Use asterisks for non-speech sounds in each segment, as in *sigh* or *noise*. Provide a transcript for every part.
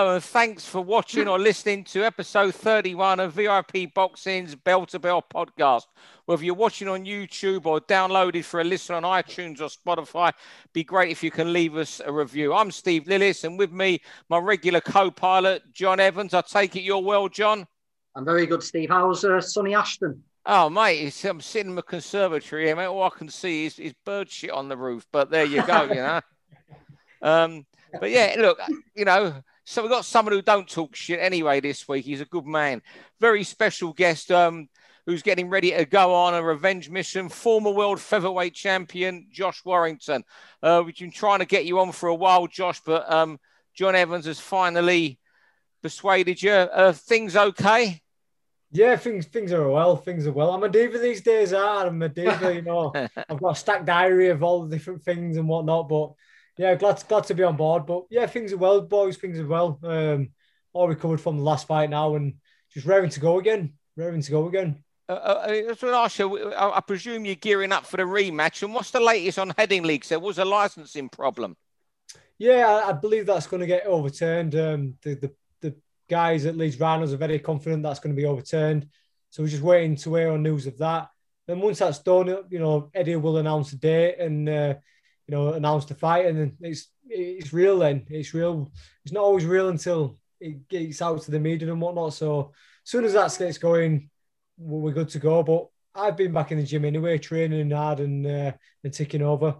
Hello, and thanks for watching or listening to episode 31 of VIP Boxing's Bell to Bell podcast. Whether you're watching on YouTube or downloaded for a listen on iTunes or Spotify, be great if you can leave us a review. I'm Steve Lillis, and with me, my regular co pilot, John Evans. I take it you're well, John? I'm very good, Steve. How's uh, Sonny Ashton? Oh, mate, I'm sitting in the conservatory here, mate. All I can see is, is bird shit on the roof, but there you go, you know. *laughs* Um, but yeah, look, you know, so we've got someone who don't talk shit anyway this week. He's a good man. Very special guest um, who's getting ready to go on a revenge mission. Former world featherweight champion Josh Warrington. Uh, we've been trying to get you on for a while, Josh, but um, John Evans has finally persuaded you. Uh, things okay? Yeah, things things are well. Things are well. I'm a diva these days. I'm a diva. You know, *laughs* I've got a stacked diary of all the different things and whatnot. But yeah, glad glad to be on board. But yeah, things are well, boys. Things are well. Um, all recovered from the last fight now, and just raring to go again. Raring to go again. Uh, uh, that's what I ask you. I, I, presume you're gearing up for the rematch. And what's the latest on Headingley? There was a licensing problem. Yeah, I, I believe that's going to get overturned. Um, the, the the guys at Leeds Rhinos are very confident that's going to be overturned. So we're just waiting to hear on news of that. Then once that's done, you know, Eddie will announce a date and uh, you know, announce the fight, and it's it's real. Then it's real. It's not always real until it gets out to the media and whatnot. So as soon as that gets going, we're good to go. But I've been back in the gym anyway, training hard and uh, and taking over.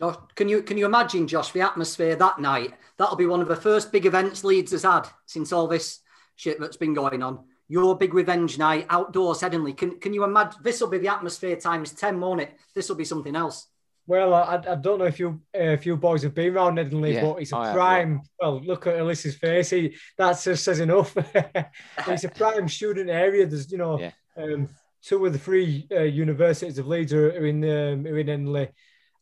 Josh, can you can you imagine, Josh, the atmosphere that night? That'll be one of the first big events Leeds has had since all this shit that's been going on. Your big revenge night outdoors, Headingley. Can can you imagine? This will be the atmosphere times ten, won't it? This will be something else. Well, I, I don't know if you uh, if you boys have been around Headingley, yeah, but it's a prime. Well, look at Alyssa's face. He that just says enough. *laughs* it's a prime student area. There's you know yeah. um, two of the three uh, universities of Leeds are, are in um, are in Headingley,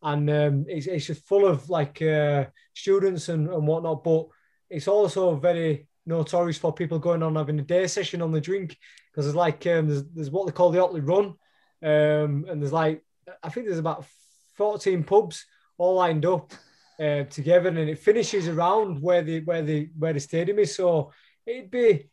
and um, it's it's just full of like uh, students and, and whatnot. But it's also very notorious for people going on having a day session on the drink because there's like um, there's, there's what they call the Otley Run, um, and there's like I think there's about 14 pubs all lined up uh, together, and it finishes around where the where the where the stadium is. So it'd be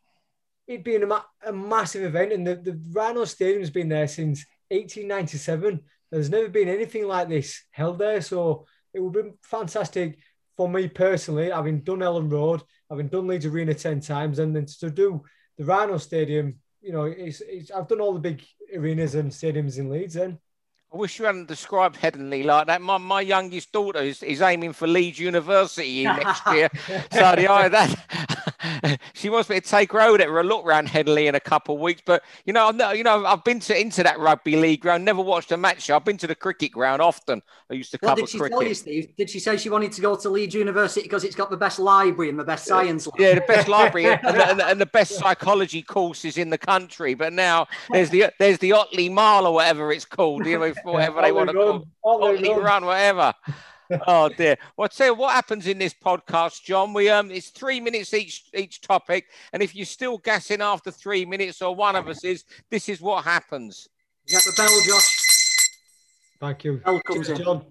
it'd be a, a massive event, and the the Rhino Stadium's been there since 1897. There's never been anything like this held there, so it would be fantastic for me personally, having done Elland Road, having done Leeds Arena 10 times, and then to do the Rhino Stadium, you know, it's, it's I've done all the big arenas and stadiums in Leeds then. I wish you hadn't described Headingley like that. My, my youngest daughter is, is aiming for Leeds University next year. *laughs* so the that *laughs* she wants me to take her over there a look around Headingley in a couple of weeks. But you know, I've, you know, I've been to into that rugby league ground, never watched a match. I've been to the cricket ground often. I used to cover what did she cricket. Tell you, Steve? Did she say she wanted to go to Leeds University because it's got the best library and the best science? Yeah, yeah the best library and, and, and, the *laughs* best psychology courses in the country. But now there's the *laughs* there's the Otley Mile or whatever it's called. You know, whatever they want to call Otley Run, whatever. Oh dear. Well, tell you what happens in this podcast, John. We um, it's three minutes each each topic, and if you're still gassing after three minutes, or one of us is, this is what happens. You got the bell, Josh. Thank you. Bell comes in. John.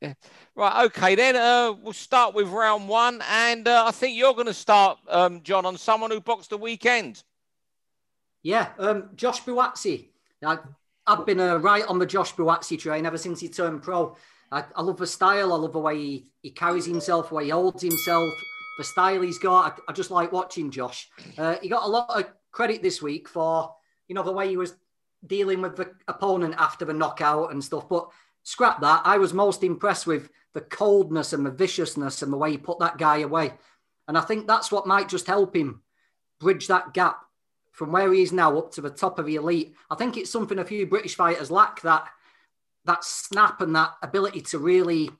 Yeah. Right, okay, then uh, we'll start with round one, and uh, I think you're going to start, um, John, on someone who boxed the weekend. Yeah, um, Josh Buatsi. Now, I've been uh, right on the Josh Buatsi train ever since he turned pro. I, I, love the style. I love the way he, he carries himself, the way he holds himself, the style he's got. I, I just like watching Josh. Uh, he got a lot of credit this week for, you know, the way he was dealing with the opponent after the knockout and stuff. But scrap that. I was most impressed with the coldness and the viciousness and the way he put that guy away. And I think that's what might just help him bridge that gap from where he is now up to the top of the elite. I think it's something a few British fighters lack that that snap and that ability to really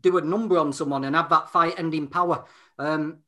do a number on someone and have that fight ending power. Um,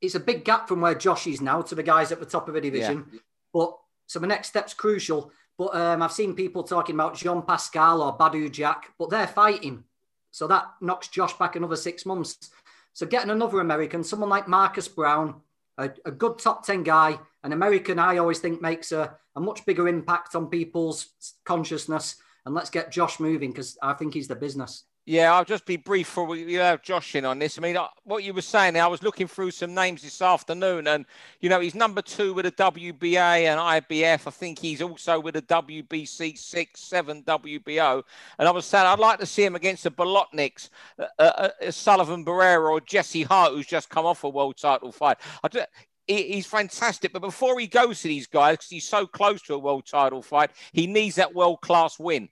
it's a big gap from where Josh is now to the guys at the top of the division. Yeah. But so the next step's crucial. But um, I've seen people talking about Jean Pascal or Badou Jack, but they're fighting. So that knocks Josh back another six months. So getting another American, someone like Marcus Browne, a, a good top 10 guy, an American, I always think makes a, a much bigger impact on people's consciousness. And let's get Josh moving because I think he's the business. Yeah, I'll just be brief for you have Josh in on this. I mean, what you were saying, I was looking through some names this afternoon, and you know, he's number two with a WBA and IBF. I think he's also with a WBC six, seven WBO. And I was saying I'd like to see him against the Bolotniks, uh, uh, uh, Sullivan Barrera or Jesse Hart, who's just come off a world title fight. I, he's fantastic. But before he goes to these guys, because he's so close to a world title fight, he needs that world class win.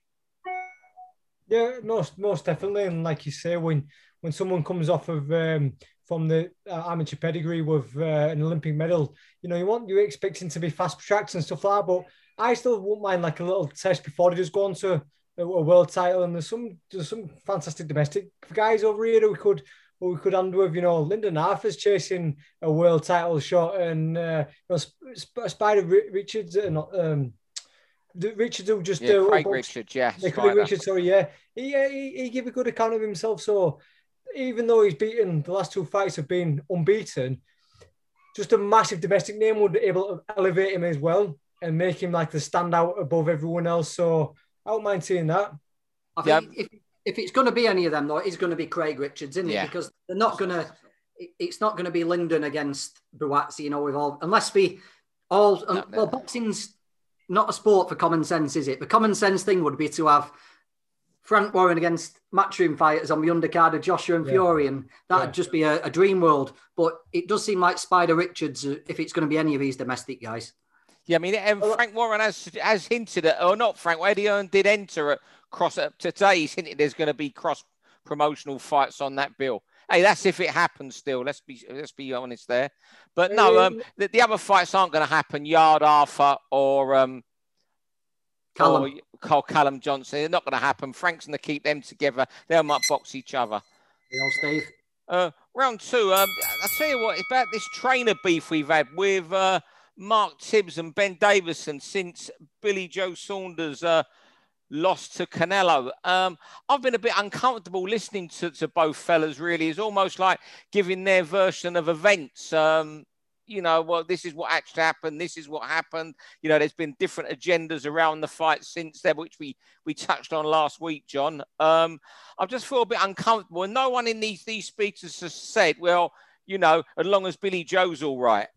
Yeah, most most definitely. And like you say, when when someone comes off of um, from the uh, amateur pedigree with uh, an Olympic medal, you know, you want you expecting to be fast tracks and stuff like that. But I still wouldn't mind like a little test before he just go on to a, a world title. And there's some there's some fantastic domestic guys over here who could we could end with, you know, Lyndon Arthur's chasing a world title shot, and uh, you know, Spider Richards, and uh, um, Richards will just yeah, do Craig Richards, yeah, Craig Richards, sorry, yeah, he, he he gave a good account of himself. So even though he's beaten the last two fights have been unbeaten, just a massive domestic name would be able to elevate him as well and make him like the standout above everyone else. So I don't mind seeing that. I think yeah. if, if it's going to be any of them, though, it's going to be Craig Richards, isn't it? Because they're not going to. It's not going to be Lyndon against Buatsi, you know, with all unless we all. Um, well, boxing's not a sport for common sense, is it? The common sense thing would be to have Frank Warren against matchroom fighters on the undercard of Joshua and yeah. Fury, and that'd yeah. just be a, a, dream world. But it does seem like Spider Richards, uh, if it's going to be any of these domestic guys. Yeah, I mean, and Frank Warren has has hinted at, or not Frank, Eddie Hearn did enter at cross up today. He's hinted there's going to be cross promotional fights on that bill. Hey, that's if it happens. Still, let's be let's be honest there. But no, um, the, the other fights aren't going to happen. Yard Arthur or um, Callum. Or Cole Callum Johnson. They're not going to happen. Frank's going to keep them together. They might box each other. Hey, Steve. Uh, round two. Um, I'll tell you what. About this trainer beef we've had with uh, Mark Tibbs and Ben Davison since Billy Joe Saunders uh, lost to Canelo. Um, I've been a bit uncomfortable listening to, to both fellas, really. It's almost like giving their version of events. Um, you know, well, this is what actually happened. This is what happened. You know, there's been different agendas around the fight since then, which we we touched on last week, John. Um, I just feel a bit uncomfortable. And no one in these these speeches has said, well, you know, as long as Billy Joe's all right.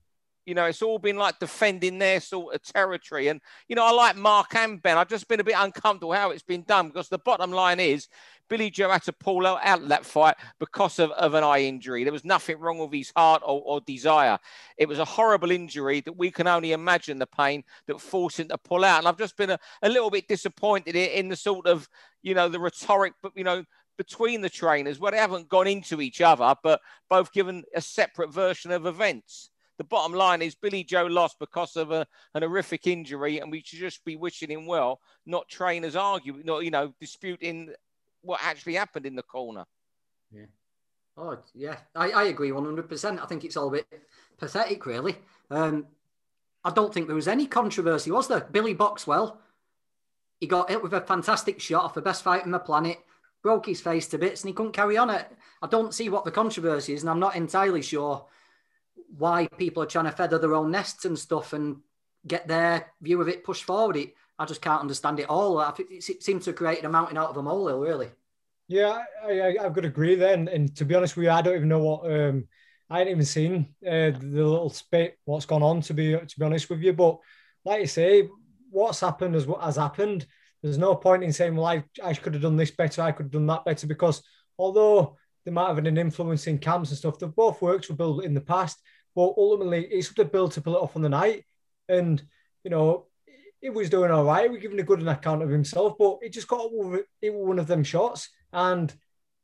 You know, it's all been like defending their sort of territory. And, you know, I like Mark and Ben. I've just been a bit uncomfortable how it's been done because the bottom line is Billy Joe had to pull out, that fight because of, of an eye injury. There was nothing wrong with his heart or, or desire. It was a horrible injury that we can only imagine the pain that forced him to pull out. And I've just been a, a little bit disappointed in, the sort of, you know, the rhetoric, but, you know, between the trainers where they haven't gone into each other, but both given a separate version of events the bottom line is Billy Joe lost because of a, an horrific injury, and we should just be wishing him well, not trainers arguing, not you know disputing what actually happened in the corner. Yeah. Oh yeah, I, I agree one hundred percent. I think it's all a bit pathetic, really. Um, I don't think there was any controversy, was there? Billy Boxwell, he got hit with a fantastic shot off the best fight on the planet, broke his face to bits, and he couldn't carry on it. I don't see what the controversy is, and I'm not entirely sure why people are trying to feather their own nests and stuff and get their view of it pushed forward. It, I just can't understand it all. I it seems to have created a mountain out of a molehill, really. Yeah, I, I, to agree then. And to be honest with you, I don't even know what um, I hadn't even seen uh, the little spit what's gone on. To be to be honest with you, but like you say, what's happened is what has happened. There's no point in saying, well, I, I could have done this better, I could have done that better, because although they might have had an influence in camps and stuff, they've both worked for Bill in the past. But ultimately, it's up to Bill to pull it off on the night. And, you know, he was doing all right. We're giving a good account of himself, but he just got over one of them shots. And,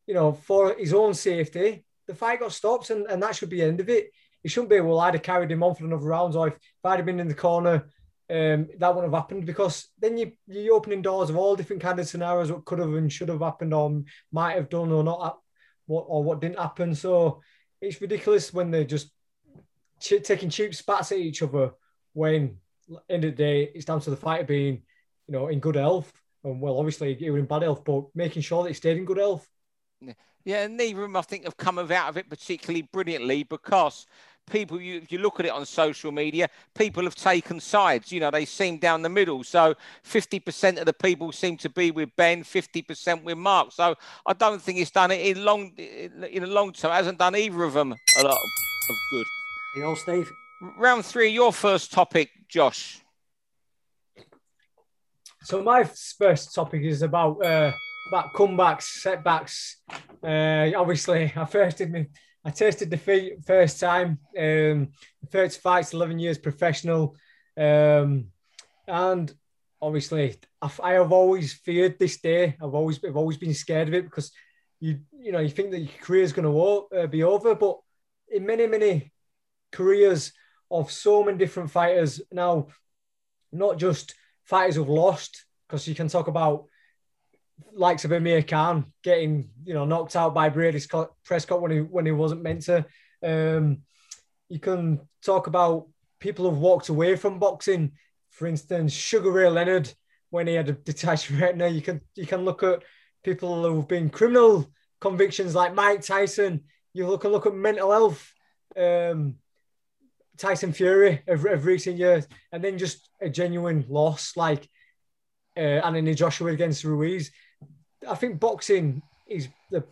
you know, for his own safety, the fight got stopped and, and that should be the end of it. It shouldn't be, well, I'd have carried him on for another round, or if, if I'd have been in the corner, um, that wouldn't have happened because then you, you're opening doors of all different kind of scenarios what could have and should have happened or might have done or not what or what didn't happen. So it's ridiculous when they just ch- taking cheap spats at each other when end of the day it's down to the fighter being you know in good health and well obviously he was in bad health but making sure that he stayed in good health yeah and neither of them I think have come out of it particularly brilliantly because people, you, if you look at it on social media, people have taken sides. You know, they seem down the middle. So 50% of the people seem to be with Ben, 50% with Mark. So I don't think it's done it in long in a long term. It hasn't done either of them a lot of good. You know, Steve. Round three, your first topic, Josh. So my first topic is about uh, about comebacks, setbacks. Uh, obviously, I first did me. I tasted defeat first time. Um, first fights, eleven years professional, um, and obviously, I, I have always feared this day. I've always, I've always been scared of it because you, you know, you think that your career is going to uh, be over, but in many, many careers of so many different fighters now, not just fighters who've lost, because you can talk about likes of Amir Khan getting you know knocked out by Brady Scott, Prescott when he when he wasn't meant to. Um, you can talk about people who've walked away from boxing. For instance, Sugar Ray Leonard when he had a detached *laughs* retina. You can you can look at people who've been criminal convictions like Mike Tyson. You look and look at mental health. Um, Tyson Fury of, of recent years, and then just a genuine loss like uh, Anthony Joshua against Ruiz. I think boxing is the.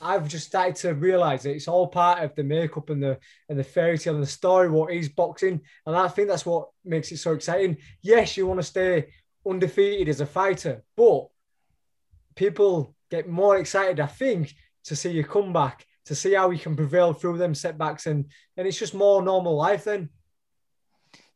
I've just started to realise that it's all part of the makeup and the and the fairy tale and the story. What is boxing, and I think that's what makes it so exciting. Yes, you want to stay undefeated as a fighter, but people get more excited. I think to see you come back, to see how you can prevail through them setbacks, and and it's just more normal life then.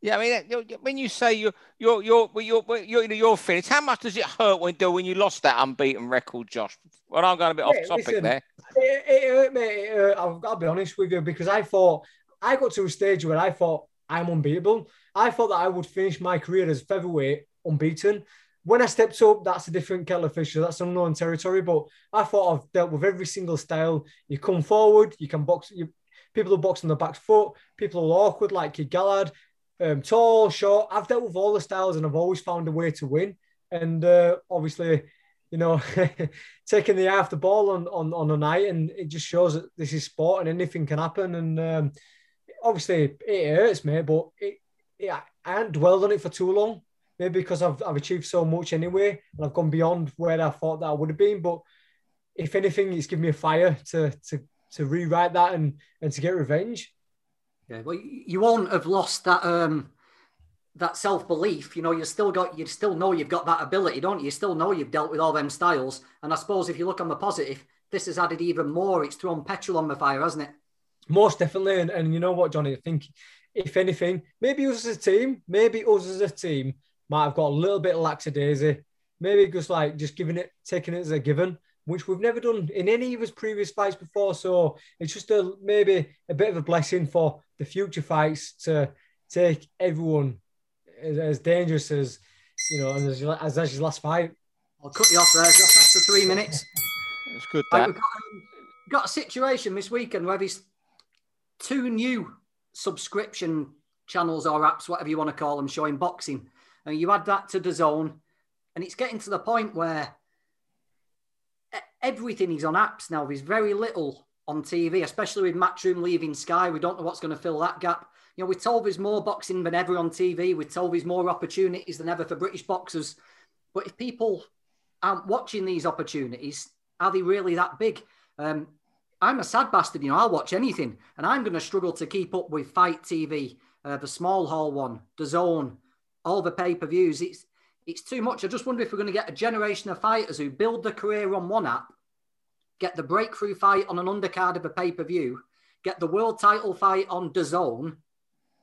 Yeah, I mean, when you say you're you're you're you're you're, you're, you're finished, how much does it hurt when do when you lost that unbeaten record, Josh? Well, I'm going a bit yeah, off topic listen, there. It, it hurt me. It hurt. I've got to be honest with you because I thought I got to a stage where I thought I'm unbeatable. I thought that I would finish my career as featherweight unbeaten. When I stepped up, that's a different kettle of fish. That's unknown territory. But I thought I've dealt with every single style. You come forward, you can box. You, people who box on the back foot. People who are awkward, like Kid Galahad, um, tall, short. I've dealt with all the styles and I've always found a way to win. And uh, obviously, you know, *laughs* taking the eye off the ball on, on, on a night and it just shows that this is sport and anything can happen. And um, obviously, it hurts, me, but it, it, I haven't dwelled on it for too long. Maybe because I've, I've achieved so much anyway and I've gone beyond where I thought that I would have been. But if anything, it's given me a fire to, to, to rewrite that and, and to get revenge. Yeah, well, you won't have lost that um, that self belief. You know, you still got, you still know you've got that ability, don't you? You still know you've dealt with all them styles. And I suppose if you look on the positive, this has added even more. It's thrown petrol on the fire, hasn't it? Most definitely. And, and you know what, Johnny? I think if anything, maybe us as a team, maybe us as a team might have got a little bit lackadaisy. Maybe just like just giving it, taking it as a given which we've never done in any of his previous fights before. So it's just a maybe a bit of a blessing for the future fights to take everyone as, as dangerous as you know, and as, as, as his last fight. I'll cut you off there just after three minutes. It's good. That. We've got, um, got a situation this weekend where there's two new subscription channels or apps, whatever you want to call them, showing boxing. And you add that to DAZN, and it's getting to the point where everything is on apps now. There's very little on TV, especially with Matchroom leaving Sky. We don't know what's going to fill that gap. You know, we're told there's more boxing than ever on TV. We're told there's more opportunities than ever for British boxers. But if people aren't watching these opportunities, are they really that big? Um, I'm a sad bastard, you know, I'll watch anything. And I'm going to struggle to keep up with FITE TV, uh, the small hall one, DAZN, all the pay per views. It's it's too much. I just wonder if we're going to get a generation of fighters who build their career on one app, get the breakthrough fight on an undercard of a pay per view, get the world title fight on DAZN,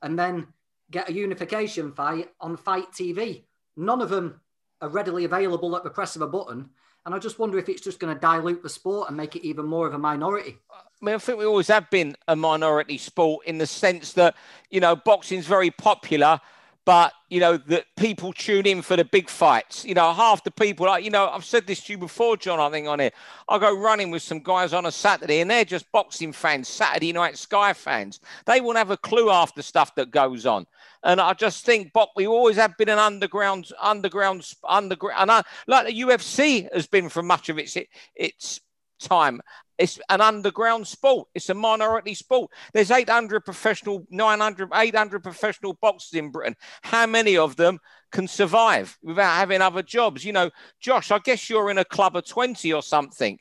and then get a unification fight on FITE TV. None of them are readily available at the press of a button. And I just wonder if it's just going to dilute the sport and make it even more of a minority. I mean, I think we always have been a minority sport in the sense that, you know, boxing's very popular but you know that people tune in for the big fights. You know, half the people, like you know, I've said this to you before, John. I think on it, I go running with some guys on a Saturday, and they're just boxing fans, Saturday Night Sky fans. They won't have a clue the stuff that goes on. And I just think, but we always have been an underground, underground, underground, and I, like the UFC has been for much of its its time. It's an underground sport. It's a minority sport. There's 800 professional, 900, 800 professional boxers in Britain. How many of them can survive without having other jobs? You know, Josh, I guess you're in a club of 20 or something.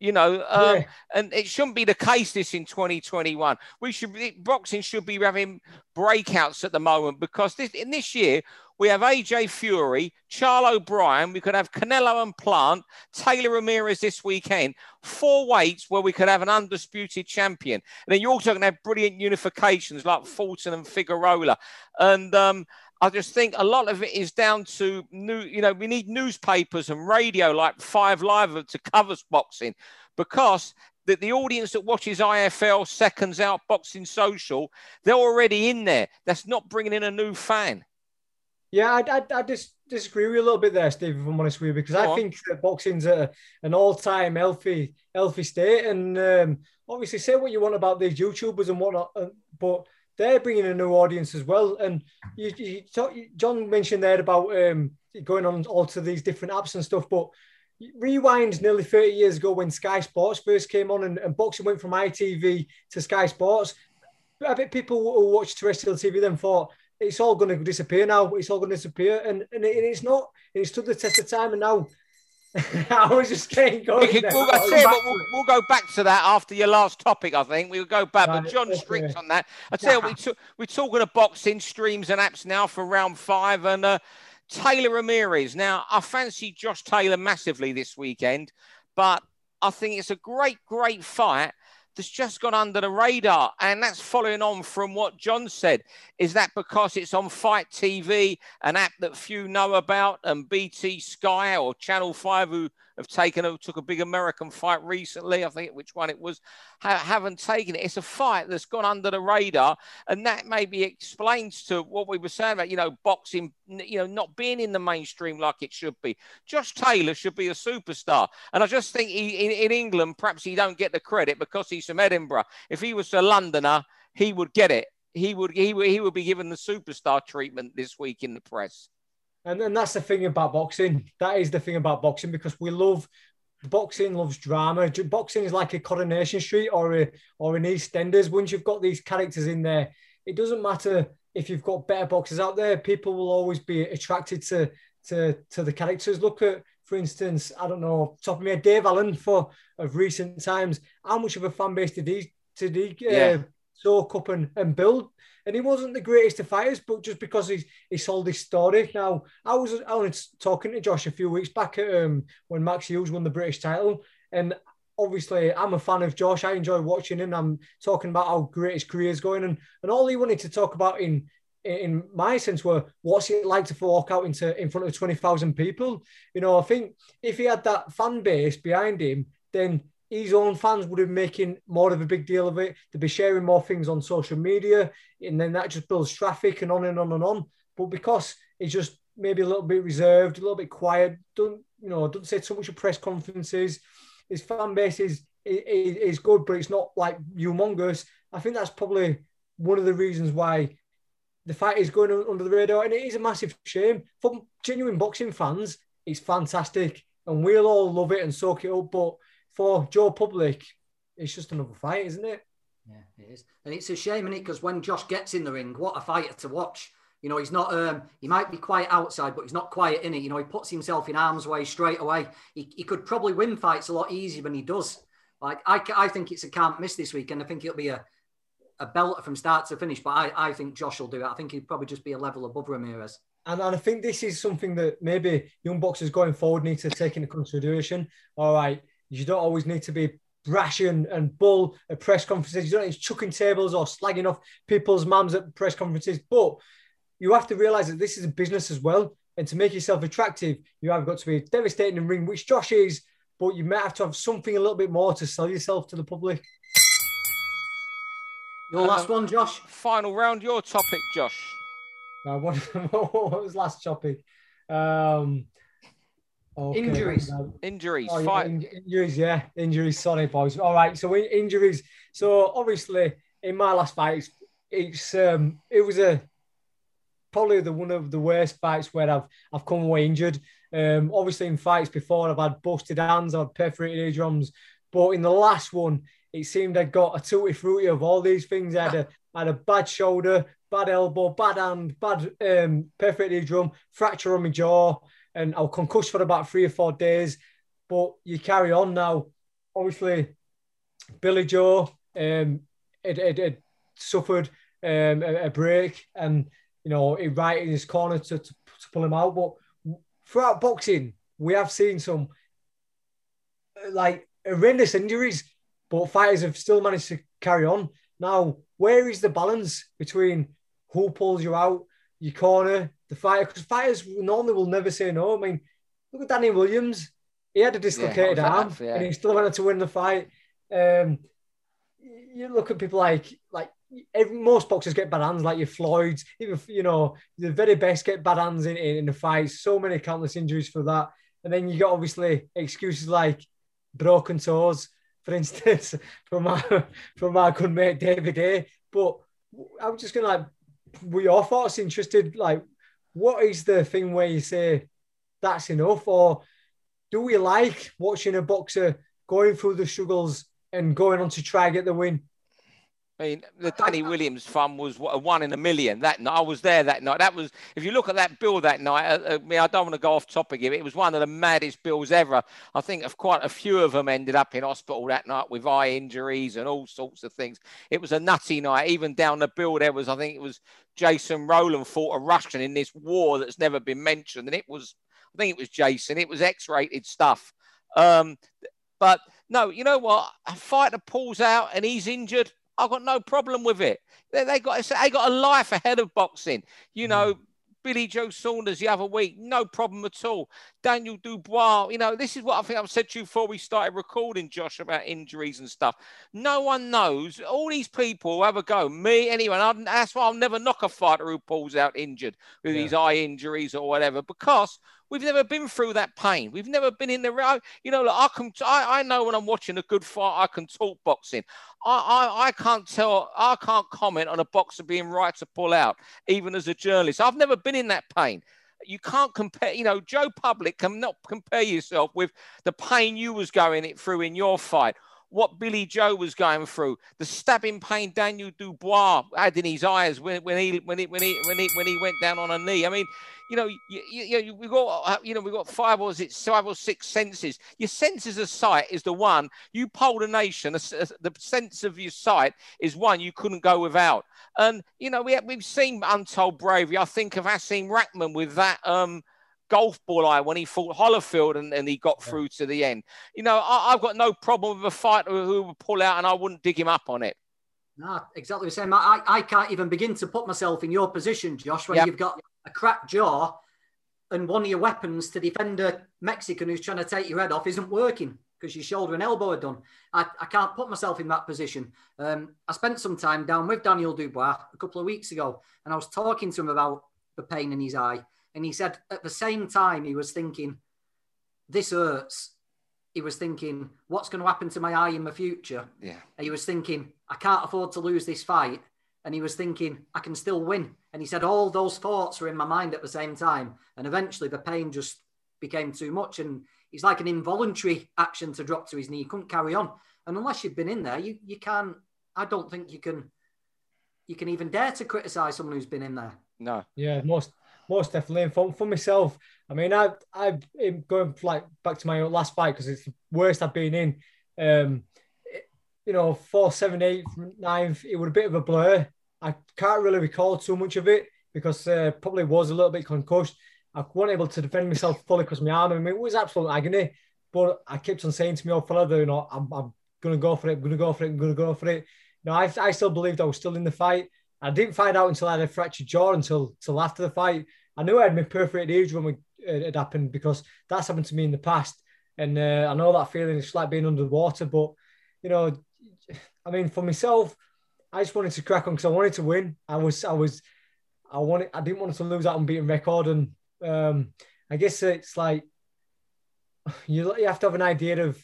You know, um, yeah. and it shouldn't be the case this in 2021. We should be, boxing should be having breakouts at the moment because this in this year we have AJ Fury, Charles O'Brien. We could have Canelo and Plant, Taylor Ramirez this weekend. Four weights where we could have an undisputed champion. And then you're also going to have brilliant unifications like Fulton and Figueroa. And um, I just think a lot of it is down to new. You know, we need newspapers and radio like Five Live to cover boxing because that the audience that watches IFL Seconds Out Boxing Social, they're already in there. That's not bringing in a new fan. Yeah, I, I, I just disagree with you a little bit there, Steve. If I'm honest with you, because Go I on. think that boxing's at an all-time healthy, healthy state, and um, obviously say what you want about these YouTubers and whatnot, uh, but they're bringing a new audience as well. And you, you talk, John mentioned there about um, going on all to these different apps and stuff, but rewind nearly 30 years ago when Sky Sports first came on and, and boxing went from ITV to Sky Sports. I bet people who watched terrestrial TV then thought it's all going to disappear now. It's all going to disappear, and and, it, it's not. It stood the test of time, and now *laughs* I was just getting going. We we'll, we'll, we'll, go back to that after your last topic. I think we'll go back. Right, but John okay. Strict on that. I tell you, we took, we're talking of boxing streams and apps now for round five, and uh, Taylor Ramirez. Now, I fancy Josh Taylor massively this weekend, but I think it's a great, great fight that's just gone under the radar. And that's following on from what John said. Is that because it's on FITE TV, an app that few know about, and BT Sky or Channel 5, who have taken a, took a big American fight recently. I think which one it was, ha- haven't taken it. It's a fight that's gone under the radar, and that maybe explains to what we were saying about you know boxing, you know, not being in the mainstream like it should be. Josh Taylor should be a superstar, and I just think he, in, in England perhaps he don't get the credit because he's from Edinburgh. If he was a Londoner, he would get it. He would he would, he would be given the superstar treatment this week in the press. And, and that's the thing about boxing. That is the thing about boxing because we love boxing loves drama. Boxing is like a Coronation Street or a or an EastEnders. Once you've got these characters in there, it doesn't matter if you've got better boxers out there. People will always be attracted to to to the characters. Look at, for instance, I don't know, top of head, Dave Allen for of recent times. How much of a fan base did he did he uh, yeah. Soak up and, and build? and he wasn't the greatest of fighters, but just because he he sold his story. Now, I was I was talking to Josh a few weeks back at, um, when Max Hughes won the British title, and obviously I'm a fan of Josh. I enjoy watching him. I'm talking about how great his career is going, and and all he wanted to talk about in in my sense were what's it like to walk out into in front of 20,000 people you know i think if he had that fan base behind him then his own fans would be making more of a big deal of it. They'd be sharing more things on social media, and then that just builds traffic and on and on and on. But because he's just maybe a little bit reserved, a little bit quiet, don't you know, don't say so much at press conferences. His fan base is, is, is good, but it's not like humongous. I think that's probably one of the reasons why the fight is going under the radar, and it is a massive shame for genuine boxing fans. It's fantastic, and we'll all love it and soak it up, but for Joe Public, it's just another fight, isn't it? Yeah, it is. And it's a shame, isn't it? Because when Josh gets in the ring, what a fighter to watch. You know, he's not, um, he might be quiet outside, but he's not quiet in it. You know, he puts himself in harm's way straight away. He, he could probably win fights a lot easier than he does. Like, I, I think it's a can't miss this week, and I think it'll be a, a belt from start to finish. But I, I think Josh will do it. I think he'd probably just be a level above Ramirez. And, and I think this is something that maybe young boxers going forward need to take into consideration. All right, you don't always need to be brash and, and bull at press conferences. You don't need to chucking tables or slagging off people's mums at press conferences. But you have to realize that this is a business as well. And to make yourself attractive, you have got to be devastating in ring, which Josh is, but you might have to have something a little bit more to sell yourself to the public. Your last one, Josh. Final round, your topic, Josh. What, *laughs* what was last topic? Um, Okay. Injuries. Injuries. Oh, yeah, in- injuries, yeah. Injuries. Sorry, boys. All right. So injuries. So obviously, in my last fight, it's, it's um, it was a probably the one of the worst fights where I've I've come away injured. Um, obviously in fights before I've had busted hands, I've perforated eardrums, but in the last one, it seemed I got a tutti frutti of all these things. I had a I had a bad shoulder, bad elbow, bad hand, bad um, perforated eardrum, fracture on my jaw, and I was concussed for about three or four days. But you carry on now. Obviously, Billy Joe um, it, it, it suffered um, a, a, break, and you know, he right in his corner to, to, to pull him out. But throughout boxing, we have seen some like horrendous injuries, but fighters have still managed to carry on. Now, where is the balance between who pulls you out, your corner, the? Because fighters normally will never say no. I mean, look at Danny Williams. He had a dislocated yeah, arm, yeah. and he still wanted to win the fight. Um, you look at people like like every, most boxers get bad hands, like your Floyds, even you know the very best get bad hands in, in, in the fight. So many countless injuries for that, and then you got obviously excuses like broken toes, for *laughs* instance, from our from our good mate David Haye. But I'm just gonna like, were your thoughts interested? Like, what is the thing where you say that's enough, or do we like watching a boxer going through the struggles and going on to try get the win? I mean, the Danny Williams fun was a one in a million that night. I was there that night. That was, if you look at that bill that night, uh I mean, I don't want to go off topic here. It was one of the maddest bills ever. I think of quite a few of them ended up in hospital that night with eye injuries and all sorts of things. It was a nutty night. Even down the bill, there was, I think it was Jason Rowland fought a Russian in this war that's never been mentioned. And it was, I think it was Jason. It was X rated stuff. Um, but no, you know what? A fighter pulls out and he's injured I've got no problem with it. They, they got they got a life ahead of boxing. You know, mm. Billy Joe Saunders the other week, no problem at all. Daniel Dubois, you know, this is what I think I've said to you before we started recording, Josh, about injuries and stuff. No one knows. All these people have a go. Me, anyone. I, that's why I'll never knock a fighter who pulls out injured with yeah. these eye injuries or whatever, because We've never been through that pain. We've never been in the you know. Like I can, I, I know when I'm watching a good fight, I can talk boxing. I, I, I can't tell, I can't comment on a boxer being right to pull out, even as a journalist. I've never been in that pain you can't compare you know joe public cannot compare yourself with the pain you was going it through in your fight what Billy Joe was going through, the stabbing pain Daniel Dubois had in his eyes when, when he when he when he when he when he went down on a knee. I mean, you know, you, you, you, we got uh, you know we got five or is it five or six senses. Your senses of sight is the one you polled a nation. The sense of your sight is one you couldn't go without. And you know we have, we've seen untold bravery. I think of Hasim Rahman with that. um golf ball eye when he fought Holyfield and, and he got yeah. through to the end. You know, I, have got no problem with a fighter who would pull out and I wouldn't dig him up on it. No, exactly the same. I, I can't even begin to put myself in your position, Josh, when yep. you've got a cracked jaw and one of your weapons to defend a Mexican who's trying to take your head off isn't working because your shoulder and elbow are done. I, I can't put myself in that position. Um, I spent some time down with Daniel Dubois a couple of weeks ago and I was talking to him about the pain in his eye. And he said at the same time, he was thinking, this hurts. He was thinking, what's going to happen to my eye in the future? Yeah. And he was thinking, I can't afford to lose this fight. And he was thinking, I can still win. And he said, all those thoughts were in my mind at the same time. And eventually the pain just became too much. And it's like an involuntary action to drop to his knee. He couldn't carry on. And unless you've been in there, you, you can't, I don't think you can, you can even dare to criticize someone who's been in there. No. Yeah, most most definitely. And for, for myself, I mean, I I am going like back to my last fight because it's the worst I've been in. Um, you know, four, seven, eight, nine. It was a bit of a blur. I can't really recall too much of it because uh, probably was a little bit concussed. I wasn't able to defend myself fully because my arm. I mean, it was absolute agony. But I kept on saying to me, "Oh, fella, you know, I'm, I'm gonna go for it. I'm gonna go for it. I'm gonna go for it." You know, I, I still believed I was still in the fight. I didn't find out until I had a fractured jaw until until after the fight. I knew I had my perforated eardrum when it had happened because that's happened to me in the past, and uh, I know that feeling. It's like being under the water, but you know, I mean, for myself, I just wanted to crack on because I wanted to win. I was, I was, I wanted, I didn't want to lose that unbeaten record, and um, I guess it's like you, you have to have an idea of,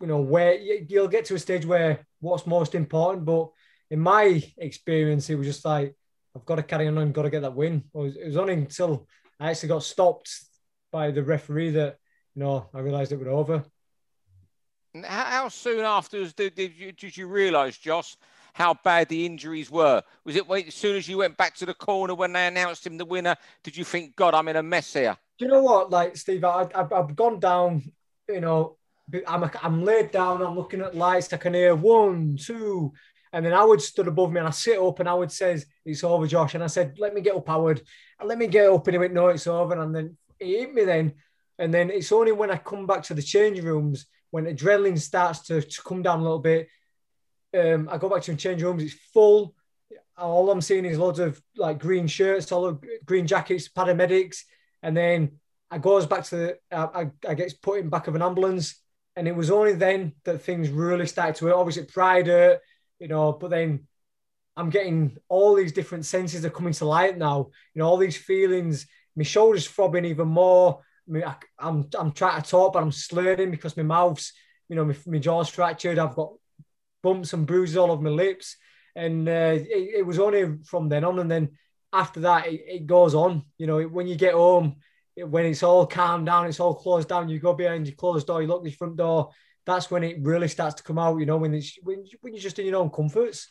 you know, where you'll get to a stage where what's most important, but in my experience, it was just like I've got to carry on and got to get that win. It was, it was only until I actually got stopped by the referee that you know I realised it was over. How, soon afterwards did, did you, did you realise, Josh, how bad the injuries were? Was it wait, as soon as you went back to the corner when they announced him the winner? Did you think, God, I'm in a mess here? Do you know what, like Steve? I, have I've gone down. You know, I'm I'm laid down. I'm looking at lights. I can hear one, two, and then Howard stood above me, and I sit up, and Howard says, "It's over, Josh." And I said, "Let me get up, Howard." And let me get up, and he went, "No, it's over." And then he hit me then, and then it's only when I come back to the changing rooms when adrenaline starts to, to come down a little bit. Um, I go back to changing rooms. It's full. All I'm seeing is loads of like green shirts, all of green jackets, paramedics, and then I goes back to the, I, I get put in back of an ambulance, and it was only then that things really started to. Obviously, pride hurt, you know, but then I'm getting all these different senses are coming to light now. You know, all these feelings. My shoulders throbbing even more. I, I'm I'm trying to talk, but I'm slurring because my mouth's, you know, my, my jaw's fractured. I've got bumps and bruises all over my lips, and uh, it, it, was only from then on. And then after that, it, it goes on. You know, when you get home, when it's all calmed down, it's all closed down. You go behind your closed door, you lock the front door. That's when it really starts to come out. You know, when it's when, when you're just in your own comforts.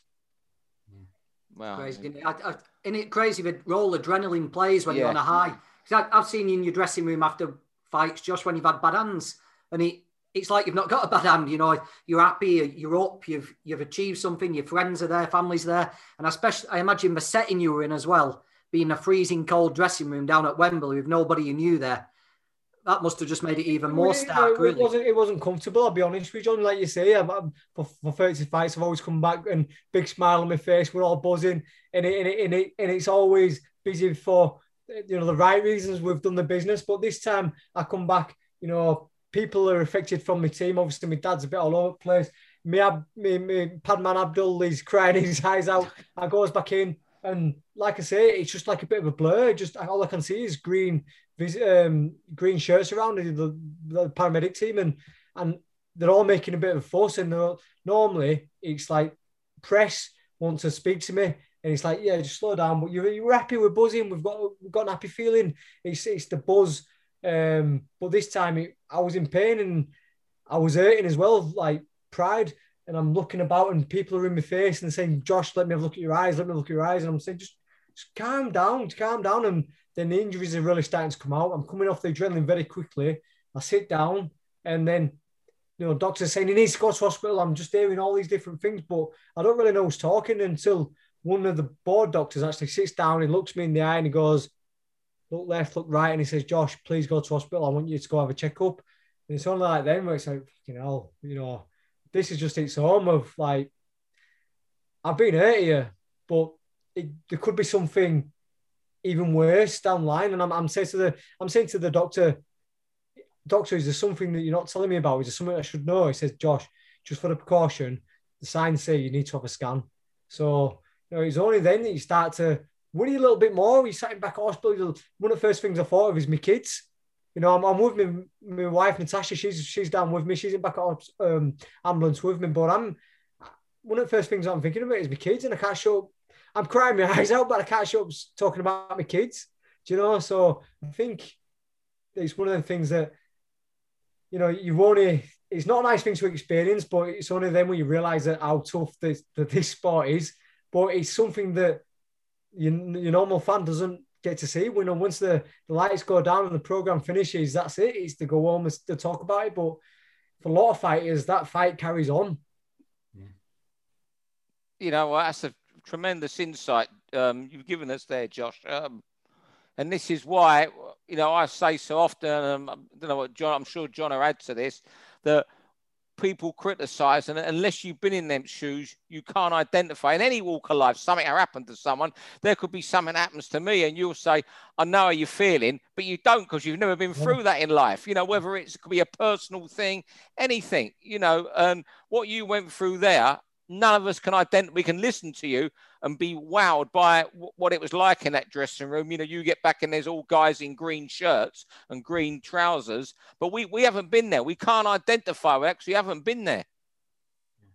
Wow, crazy. I, I, isn't it crazy the role adrenaline plays when yeah. you're on a high? Because I've seen you in your dressing room after fights, Josh, when you've had bad hands, and it it's like you've not got a bad hand. You know, you're happy, you're up, you've you've achieved something. Your friends are there, family's there, and especially I imagine the setting you were in as well, being a freezing cold dressing room down at Wembley with nobody you knew there. That must have just made it even more stark. It, really. wasn't. It wasn't comfortable. I'll be honest with you, John. Like you say, I'm, I'm, for, for 30 fights, I've always come back and big smile on my face. We're all buzzing, and it, and it, and, it, and it's always busy for you know the right reasons we've done the business. But this time I come back, you know, people are affected from my team. Obviously, my dad's a bit all over the place. Me, me, me Padman Abdul, he's crying *laughs* his eyes out. I goes back in, and like I say, it's just like a bit of a blur. Just all I can see is green, um, green shirts around the, the paramedic team, and and they're all making a bit of a fuss. And normally it's like press want to speak to me, and it's like, yeah, just slow down. But you're, you're happy with buzzing. We've got we've got an happy feeling. It's it's the buzz. Um, but this time it, I was in pain and I was hurting as well, like pride. And I'm looking about and people are in my face and saying, Josh, let me have a look at your eyes, let me look at your eyes. And I'm saying, just, just calm down, calm down. And then the injuries are really starting to come out. I'm coming off the adrenaline very quickly. I sit down and then you know, doctors saying he needs to go to hospital. I'm just hearing all these different things, but I don't really know who's talking until one of the board doctors actually sits down and looks me in the eye and he goes, look left, look right, and he says, Josh, please go to hospital. I want you to go have a checkup. And it's only like then where it's like, you know, you know, this is just its home of like, I've been hurt here, but it, there could be something even worse down line. And I'm, I'm saying to the, I'm saying to the doctor, doctor, is there something that you're not telling me about? Is there something I should know? He says, Josh, just for the precaution, the signs say you need to have a scan. So you know, it's only then that you start to worry a little bit more. He's sitting back hospital. One of the first things I thought of is my kids. You know, I'm, I'm with me, my wife Natasha. She's she's down with me. She's in back at um, ambulance with me. But I'm one of the first things I'm thinking about is my kids, and I can't show up. I'm crying my *laughs* eyes out, but I can't show up talking about my kids. Do you know? So I think it's one of the things that you know you've only. It's not a nice thing to experience, but it's only then when you realise that how tough this that this sport is but it's something that your, your normal fan doesn't get to see. When once the, the lights go down and the program finishes, that's it. It's to go home to talk about it. But for a lot of fighters, that fight carries on. You know, that's a tremendous insight um, you've given us there, Josh. Um, and this is why, you know, I say so often, um, I don't know what John, I'm sure John will add to this, that people criticize, and unless you've been in them shoes, you can't identify. In any walk of life, something happened to someone, there could be something happens to me, and you'll say, I know how you're feeling, but you don't because you've never been through that in life. You know, whether it's, it could be a personal thing, anything, you know, and what you went through there, none of us can identify. We can listen to you and be wowed by w- what it was like in that dressing room. You know, you get back and there's all guys in green shirts and green trousers, but we, we haven't been there. We can't identify we haven't been there.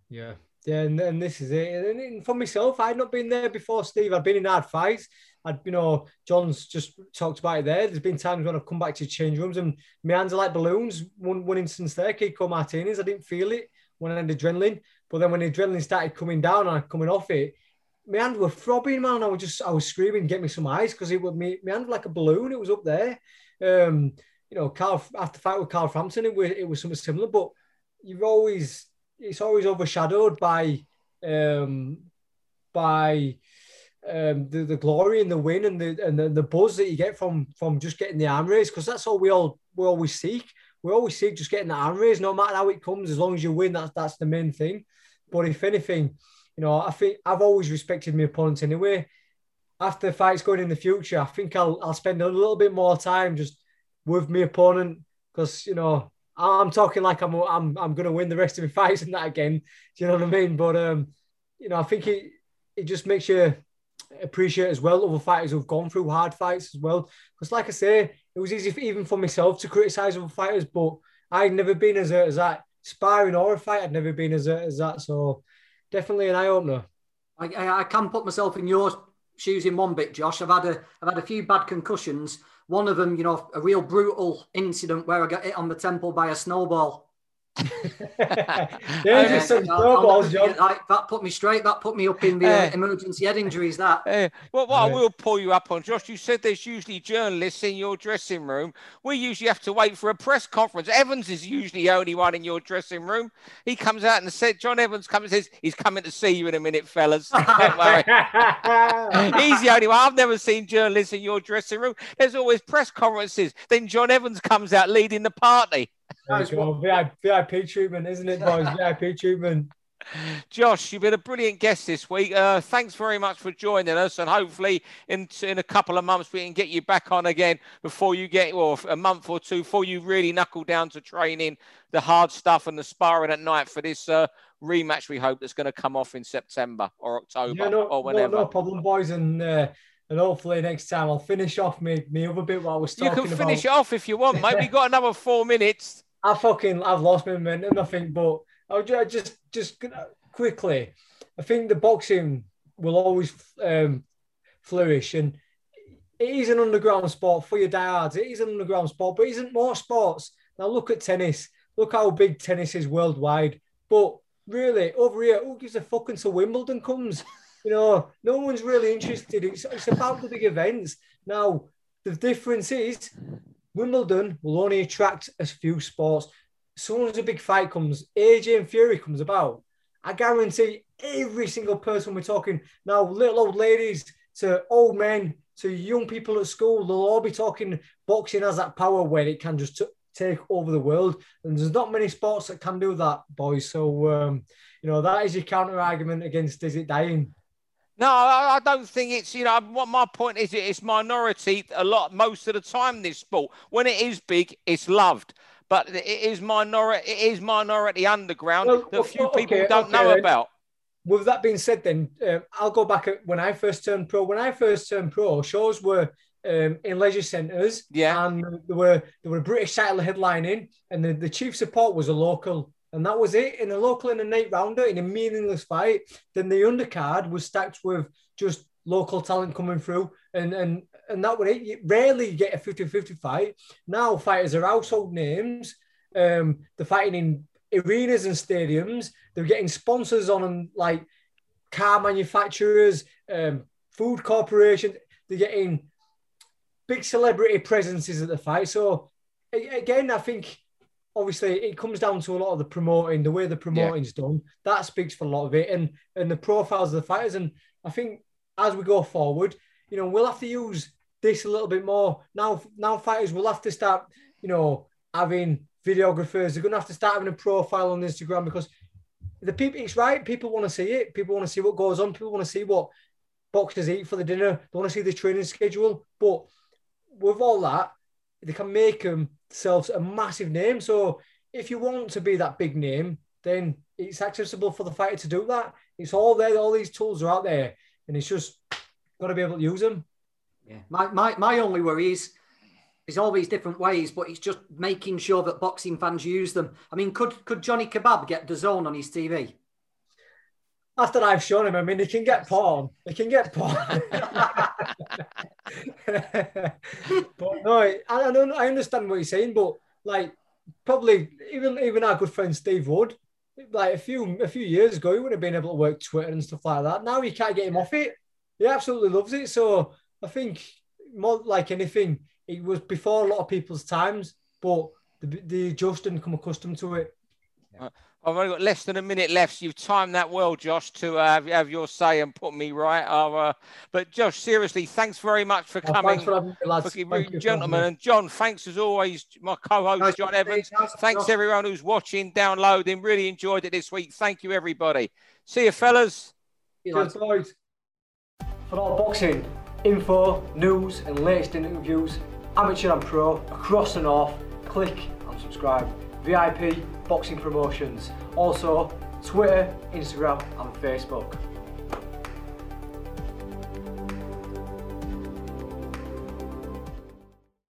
Yeah, Yeah, and, and this is it. And for myself, I'd not been there before, Steve. I'd been in hard fights. I'd, you know, John's just talked about it there. There's been times when I've come back to change rooms and my hands are like balloons. One, one instance there, Kiko Martinez, I didn't feel it when I had adrenaline. But then when the adrenaline started coming down and coming off it, my hands were throbbing, man. I was just, I was screaming, get me some ice because it was me, my hand like a balloon. It was up there. Um, you know, Carl after fight with Carl Frampton, it was, it was something similar. But you've always, it's always overshadowed by, um, by um, the, the glory and the win and the and the, the buzz that you get from from just getting the arm raise because that's all we all we always seek. We always seek just getting the arm raise, no matter how it comes, as long as you win. That's that's the main thing. But if anything, you know, I think I've always respected my opponents anyway. After the fights going in the future, I think I'll I'll spend a little bit more time just with my opponent because you know I'm talking like I'm I'm I'm gonna win the rest of my *laughs* fights and that again. Do you know what I mean? But um, you know, I think it it just makes you appreciate as well other fighters who've gone through hard fights as well. Because like I say, it was easy for, even for myself to criticize other fighters, but I'd never been as a, as that sparring or a fight. I'd never been as a, as that. So definitely an eye opener. I, I, I can put myself in your shoes in one bit, Josh. I've had a I've had a few bad concussions. One of them, you know, a real brutal incident where I got hit on the temple by a snowball. *laughs* Some snowballs, John. Like, that put me straight. That put me up in the uh, emergency head injuries. That. Uh, well, what I will pull you up on, Josh. You said there's usually journalists in your dressing room. We usually have to wait for a press conference. Evans is usually the only one in your dressing room. He comes out and said, John Evans comes and says, he's coming to see you in a minute, fellas. *laughs* Don't worry. *laughs* he's the only one. I've never seen journalists in your dressing room. There's always press conferences. Then John Evans comes out leading the party. VIP, VIP treatment, isn't it, boys? *laughs* VIP treatment. Josh, you've been a brilliant guest this week. Uh, thanks very much for joining us, and hopefully, in in a couple of months, we can get you back on again before you get, or a month or two, before you really knuckle down to training the hard stuff and the sparring at night for this uh, rematch. We hope that's going to come off in September or October yeah, no, or whenever. No, no problem, boys, and. Uh, and hopefully next time I'll finish off me, me other bit I was talking. You can finish about. it off if you want, mate. We've got another four minutes. I fucking I've lost my momentum. I think, but I'll just just quickly. I think the boxing will always um, flourish, and it is an underground sport for your diehards. It is an underground sport, but isn't more sports. Now look at tennis. Look how big tennis is worldwide. But really, over here, who gives a fuck until Wimbledon comes? *laughs* You know, no one's really interested. It's, it's about the big events. Now, the difference is Wimbledon will only attract a few sports. As soon as a big fight comes, AJ and Fury comes about, I guarantee every single person we're talking now, little old ladies to old men to young people at school, they'll all be talking boxing has that power where it can just t- take over the world. And there's not many sports that can do that, boys. So, um, you know, that is your counter argument against is it dying? No, I, I, don't think it's, you know, what my point is, it's minority a lot, most of the time, in this sport. When it is big, it's loved. But it is minority, it is minority underground well, that few okay, people don't okay, know about. With that being said, then uh, I'll go back at when I first turned pro. When I first turned pro, shows were um, in leisure centres. Yeah. And there were there were British title headlining, and the, the chief support was a local and that was it in a local in a night rounder in a meaningless fight. Then the undercard was stacked with just local talent coming through, and and and that was it. You rarely get a 50-50 fight. Now fighters are household names. Um, they're fighting in arenas and stadiums. They're getting sponsors on them like car manufacturers, um, food corporations. They're getting big celebrity presences at the fight. So again, I think obviously it comes down to a lot of the promoting, the way the promoting's yeah. done. That speaks for a lot of it, and and the profiles of the fighters. And I think as we go forward, you know, we'll have to use this a little bit more. Now, now fighters will have to start, you know, having videographers. They're going to have to start having a profile on Instagram because the people. It's right. People want to see it. People want to see what goes on. People want to see what boxers eat for the dinner. They want to see the training schedule. But with all that, they can make themselves a massive name. So if you want to be that big name, then it's accessible for the fighter to do that. It's all there. All these tools are out there, and it's just got to be able to use them. Yeah. My my, my only worry is there's all these different ways, but it's just making sure that boxing fans use them. I mean, could could Johnny Kebab get DAZN on his TV? after I've shown him, I mean, he can get porn. He can get porn. But no, I, I don't. I understand what you're saying, but like probably even even our good friend Steve Wood, like a few a few years ago, he wouldn't have been able to work Twitter and stuff like that. Now you can't get him off it. He absolutely loves it. So I think more like anything, it was before a lot of people's times, but the, the just didn't come accustomed to it. Yeah. I've only got less than a minute left. So you've timed that well, Josh, to uh, have, have, your say and put me right. Uh, but Josh, seriously, thanks very much for oh, coming, for having me, lads. For, gentlemen. And John, thanks as always, my co-host nice John Evans. Nice thanks Josh. everyone who's watching, downloading. Really enjoyed it this week. Thank you, everybody. See you, fellas. Cheers, boys. For all boxing info, news, and latest interviews, amateur and pro across and off, click and subscribe. VIP Boxing Promotions. Also, Twitter, Instagram, and Facebook.